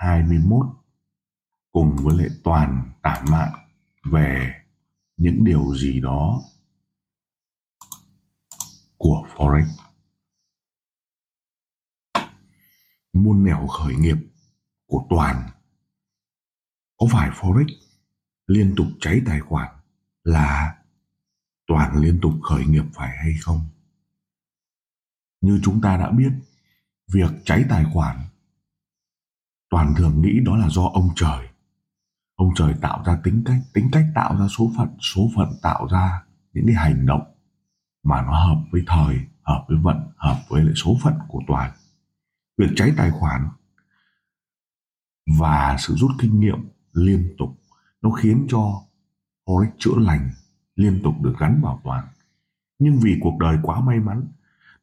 21 cùng với lệ toàn tản mạn về những điều gì đó của Forex. Muôn nẻo khởi nghiệp của Toàn có phải Forex liên tục cháy tài khoản là Toàn liên tục khởi nghiệp phải hay không? Như chúng ta đã biết, việc cháy tài khoản toàn thường nghĩ đó là do ông trời. Ông trời tạo ra tính cách tính cách tạo ra số phận số phận tạo ra những cái hành động mà nó hợp với thời, hợp với vận, hợp với lại số phận của toàn. Việc cháy tài khoản và sự rút kinh nghiệm liên tục, nó khiến cho forex chữa lành liên tục được gắn vào toàn. Nhưng vì cuộc đời quá may mắn,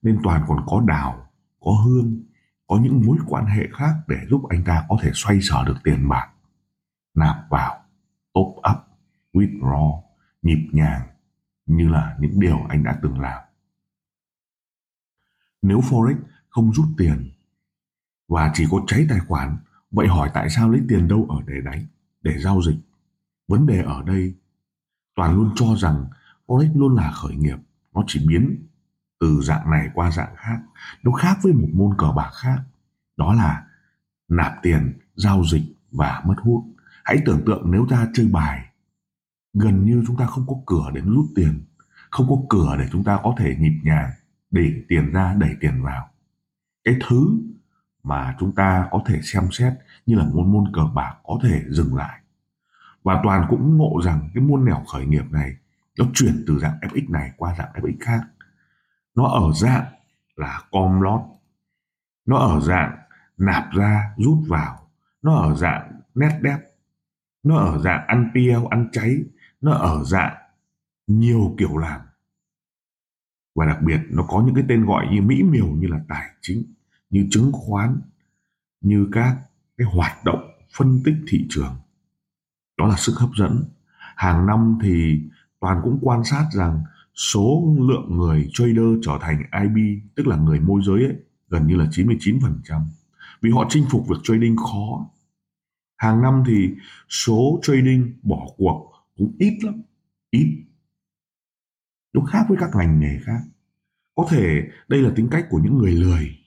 nên toàn còn có đào, có hương có những mối quan hệ khác để giúp anh ta có thể xoay sở được tiền bạc. Nạp vào, top up, withdraw, nhịp nhàng như là những điều anh đã từng làm. Nếu forex không rút tiền và chỉ có cháy tài khoản, vậy hỏi tại sao lấy tiền đâu ở để đánh để giao dịch? Vấn đề ở đây, toàn luôn cho rằng forex luôn là khởi nghiệp, nó chỉ biến từ dạng này qua dạng khác, nó khác với một môn cờ bạc khác, đó là nạp tiền, giao dịch và mất hút. Hãy tưởng tượng nếu ta chơi bài, gần như chúng ta không có cửa để rút tiền, không có cửa để chúng ta có thể nhịp nhàng, để tiền ra, đẩy tiền vào. Cái thứ mà chúng ta có thể xem xét như là môn môn cờ bạc có thể dừng lại. Và toàn cũng ngộ rằng cái môn nẻo khởi nghiệp này nó chuyển từ dạng fx này qua dạng fx khác nó ở dạng là com lót. Nó ở dạng nạp ra, rút vào. Nó ở dạng nét đép. Nó ở dạng ăn piêu ăn cháy. Nó ở dạng nhiều kiểu làm. Và đặc biệt, nó có những cái tên gọi như mỹ miều như là tài chính, như chứng khoán, như các cái hoạt động phân tích thị trường. Đó là sức hấp dẫn. Hàng năm thì toàn cũng quan sát rằng số lượng người trader trở thành IB tức là người môi giới ấy, gần như là 99% vì họ chinh phục việc trading khó. Hàng năm thì số trading bỏ cuộc cũng ít lắm ít. Nó khác với các ngành nghề khác. Có thể đây là tính cách của những người lười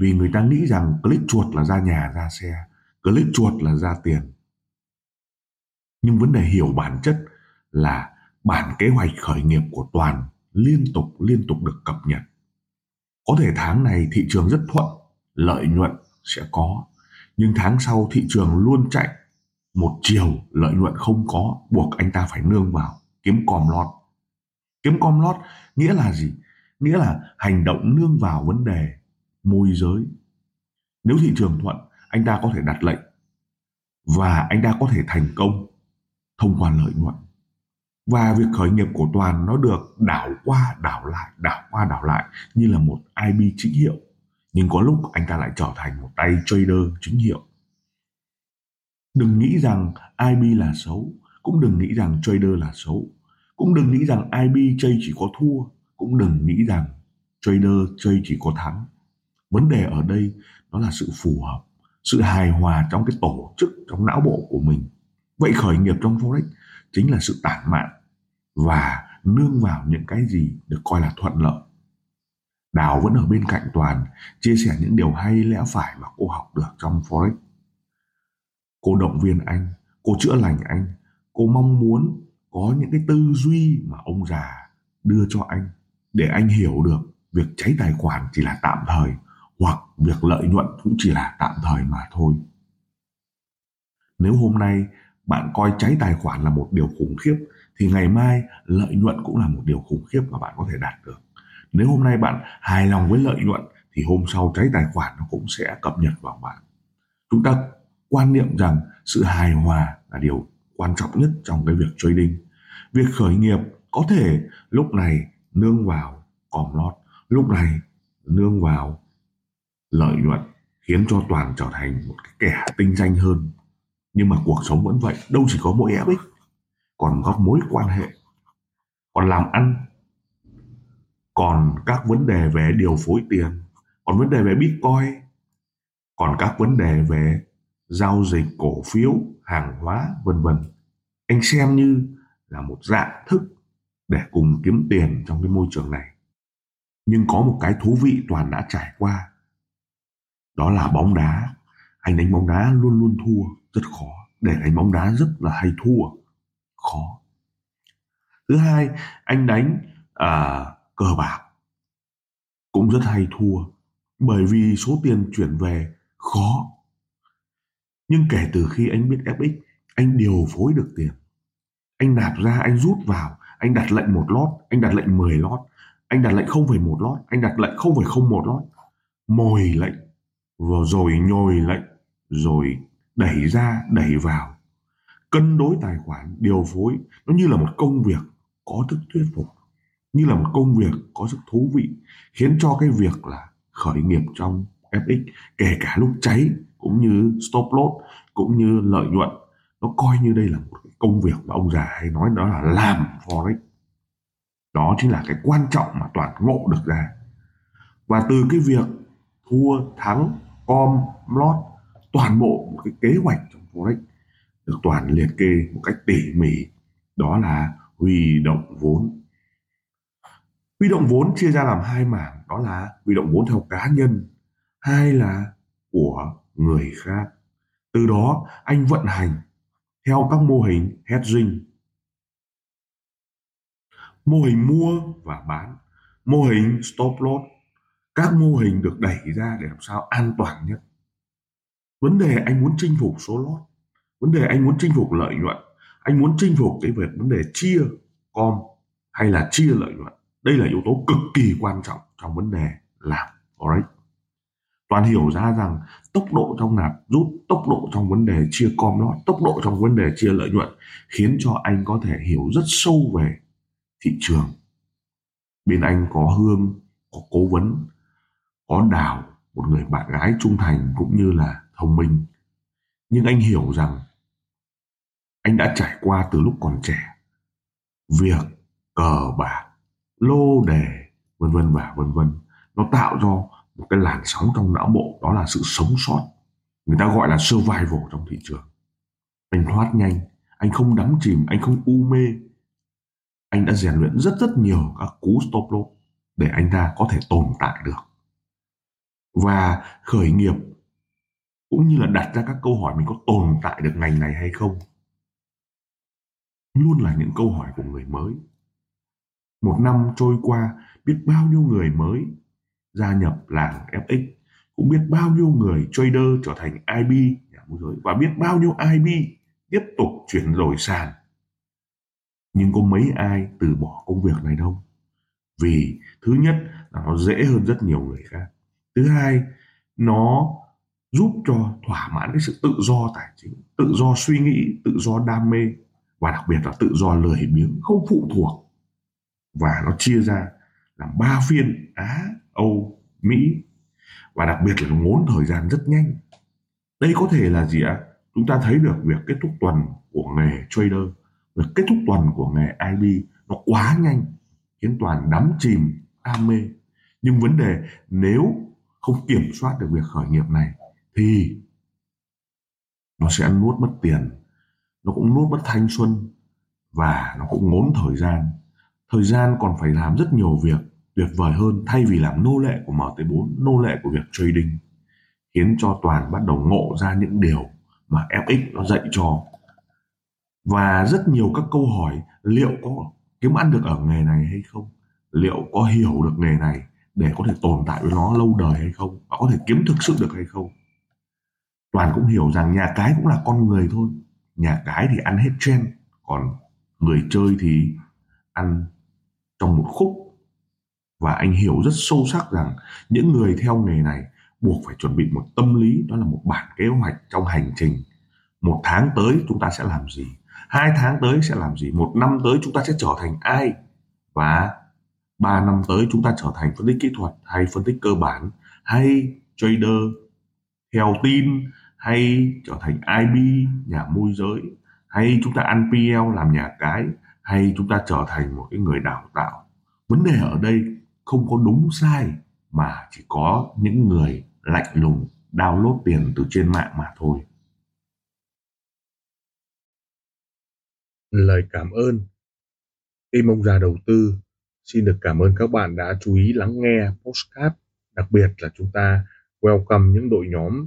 vì người ta nghĩ rằng click chuột là ra nhà ra xe click chuột là ra tiền. Nhưng vấn đề hiểu bản chất là bản kế hoạch khởi nghiệp của toàn liên tục liên tục được cập nhật. Có thể tháng này thị trường rất thuận, lợi nhuận sẽ có. Nhưng tháng sau thị trường luôn chạy. Một chiều lợi nhuận không có, buộc anh ta phải nương vào, kiếm com lót. Kiếm com lót nghĩa là gì? Nghĩa là hành động nương vào vấn đề môi giới. Nếu thị trường thuận, anh ta có thể đặt lệnh. Và anh ta có thể thành công thông qua lợi nhuận và việc khởi nghiệp của toàn nó được đảo qua, đảo lại, đảo qua, đảo lại như là một ib chính hiệu. Nhưng có lúc anh ta lại trở thành một tay trader chính hiệu. Đừng nghĩ rằng ib là xấu, cũng đừng nghĩ rằng trader là xấu, cũng đừng nghĩ rằng ib chơi chỉ có thua, cũng đừng nghĩ rằng trader chơi chỉ có thắng. Vấn đề ở đây đó là sự phù hợp, sự hài hòa trong cái tổ chức, trong não bộ của mình. Vậy khởi nghiệp trong forex chính là sự tản mạn và nương vào những cái gì được coi là thuận lợi Đào vẫn ở bên cạnh Toàn, chia sẻ những điều hay lẽ phải mà cô học được trong Forex. Cô động viên anh, cô chữa lành anh, cô mong muốn có những cái tư duy mà ông già đưa cho anh để anh hiểu được việc cháy tài khoản chỉ là tạm thời hoặc việc lợi nhuận cũng chỉ là tạm thời mà thôi. Nếu hôm nay bạn coi cháy tài khoản là một điều khủng khiếp, thì ngày mai lợi nhuận cũng là một điều khủng khiếp mà bạn có thể đạt được. Nếu hôm nay bạn hài lòng với lợi nhuận, thì hôm sau cháy tài khoản nó cũng sẽ cập nhật vào bạn. Chúng ta quan niệm rằng sự hài hòa là điều quan trọng nhất trong cái việc trading. Việc khởi nghiệp có thể lúc này nương vào còm lót, lúc này nương vào lợi nhuận, khiến cho toàn trở thành một cái kẻ tinh danh hơn nhưng mà cuộc sống vẫn vậy đâu chỉ có mỗi ích, còn có mối quan hệ còn làm ăn còn các vấn đề về điều phối tiền còn vấn đề về bitcoin còn các vấn đề về giao dịch cổ phiếu hàng hóa vân vân. Anh xem như là một dạng thức để cùng kiếm tiền trong cái môi trường này. Nhưng có một cái thú vị toàn đã trải qua. Đó là bóng đá. Anh đánh bóng đá luôn luôn thua rất khó để đánh bóng đá rất là hay thua. Khó. Thứ hai anh đánh à, cờ bạc cũng rất hay thua bởi vì số tiền chuyển về khó. Nhưng kể từ khi anh biết FX anh điều phối được tiền. Anh nạp ra anh rút vào anh đặt lệnh một lót anh đặt lệnh 10 lót anh đặt lệnh không phải một lót anh đặt lệnh không phải không một lót. Mồi lệnh vừa rồi nhồi lệnh rồi đẩy ra, đẩy vào. Cân đối tài khoản, điều phối, nó như là một công việc có thức thuyết phục, như là một công việc có sức thú vị, khiến cho cái việc là khởi nghiệp trong FX kể cả lúc cháy cũng như stop loss, cũng như lợi nhuận, nó coi như đây là một công việc mà ông già hay nói đó là làm forex. Đó chính là cái quan trọng mà toàn ngộ được ra. Và từ cái việc thua thắng, com lót toàn bộ một cái kế hoạch trong forex được toàn liệt kê một cách tỉ mỉ, đó là huy động vốn. Huy động vốn chia ra làm hai mảng, đó là huy động vốn theo cá nhân, hai là của người khác. Từ đó, anh vận hành theo các mô hình hedging, mô hình mua và bán, mô hình stop loss. Các mô hình được đẩy ra để làm sao an toàn nhất vấn đề anh muốn chinh phục số lót. Vấn đề anh muốn chinh phục lợi nhuận. Anh muốn chinh phục cái việc vấn đề chia com hay là chia lợi nhuận. Đây là yếu tố cực kỳ quan trọng trong vấn đề làm forex toàn hiểu ra rằng tốc độ trong nạp rút, tốc độ trong vấn đề chia com lót, tốc độ trong vấn đề chia lợi nhuận khiến cho anh có thể hiểu rất sâu về thị trường. Bên anh có hương, có cố vấn, có đào, một người bạn gái trung thành cũng như là thông minh. Nhưng anh hiểu rằng anh đã trải qua từ lúc còn trẻ. Việc cờ bạc, lô đề, vân vân và vân vân, nó tạo ra một cái làn sóng trong não bộ, đó là sự sống sót. Người ta gọi là survival trong thị trường. Anh thoát nhanh, anh không đắm chìm, anh không u mê. Anh đã rèn luyện rất rất nhiều các cú stop loss để anh ta có thể tồn tại được. Và khởi nghiệp cũng như là đặt ra các câu hỏi mình có tồn tại được ngành này hay không. Luôn là những câu hỏi của người mới. Một năm trôi qua, biết bao nhiêu người mới gia nhập làng FX cũng biết bao nhiêu người trader trở thành IB nhà môi giới, và biết bao nhiêu IB tiếp tục chuyển đổi sàn nhưng có mấy ai từ bỏ công việc này đâu? Vì thứ nhất là nó dễ hơn rất nhiều người khác. Thứ hai, nó giúp cho thỏa mãn cái sự tự do tài chính, tự do suy nghĩ, tự do đam mê, và đặc biệt là tự do lười biếng, không phụ thuộc, và nó chia ra làm ba phiên á, âu, mỹ, và đặc biệt là nó ngốn thời gian rất nhanh. Đây có thể là gì ạ? Chúng ta thấy được việc kết thúc tuần của nghề trader, việc kết thúc tuần của nghề IB nó quá nhanh, khiến toàn đắm chìm, đam mê. Nhưng vấn đề nếu không kiểm soát được việc khởi nghiệp này thì nó sẽ nuốt mất tiền, nó cũng nuốt mất thanh xuân và nó cũng ngốn thời gian. Thời gian còn phải làm rất nhiều việc tuyệt vời hơn thay vì làm nô lệ của MT4 nô lệ của việc trading, khiến cho toàn bắt đầu ngộ ra những điều mà FX nó dạy cho. Và rất nhiều các câu hỏi, liệu có kiếm ăn được ở nghề này hay không? Liệu có hiểu được nghề này để có thể tồn tại với nó lâu đời hay không? Và có thể kiếm thực sự được hay không? Toàn cũng hiểu rằng nhà cái cũng là con người thôi. Nhà cái thì ăn hết trend, còn người chơi thì ăn trong một khúc. Và anh hiểu rất sâu sắc rằng những người theo nghề này buộc phải chuẩn bị một tâm lý, đó là một bản kế hoạch trong hành trình. Một tháng tới chúng ta sẽ làm gì? Hai tháng tới sẽ làm gì? Một năm tới chúng ta sẽ trở thành ai? Và ba năm tới chúng ta trở thành phân tích kỹ thuật hay phân tích cơ bản hay trader theo tin hay trở thành IB nhà môi giới, hay chúng ta ăn PL làm nhà cái, hay chúng ta trở thành một cái người đào tạo. Vấn đề ở đây không có đúng sai mà chỉ có những người lạnh lùng download tiền từ trên mạng mà thôi. Lời cảm ơn. Tim ông già đầu tư, xin được cảm ơn các bạn đã chú ý lắng nghe postcard đặc biệt là chúng ta welcome những đội nhóm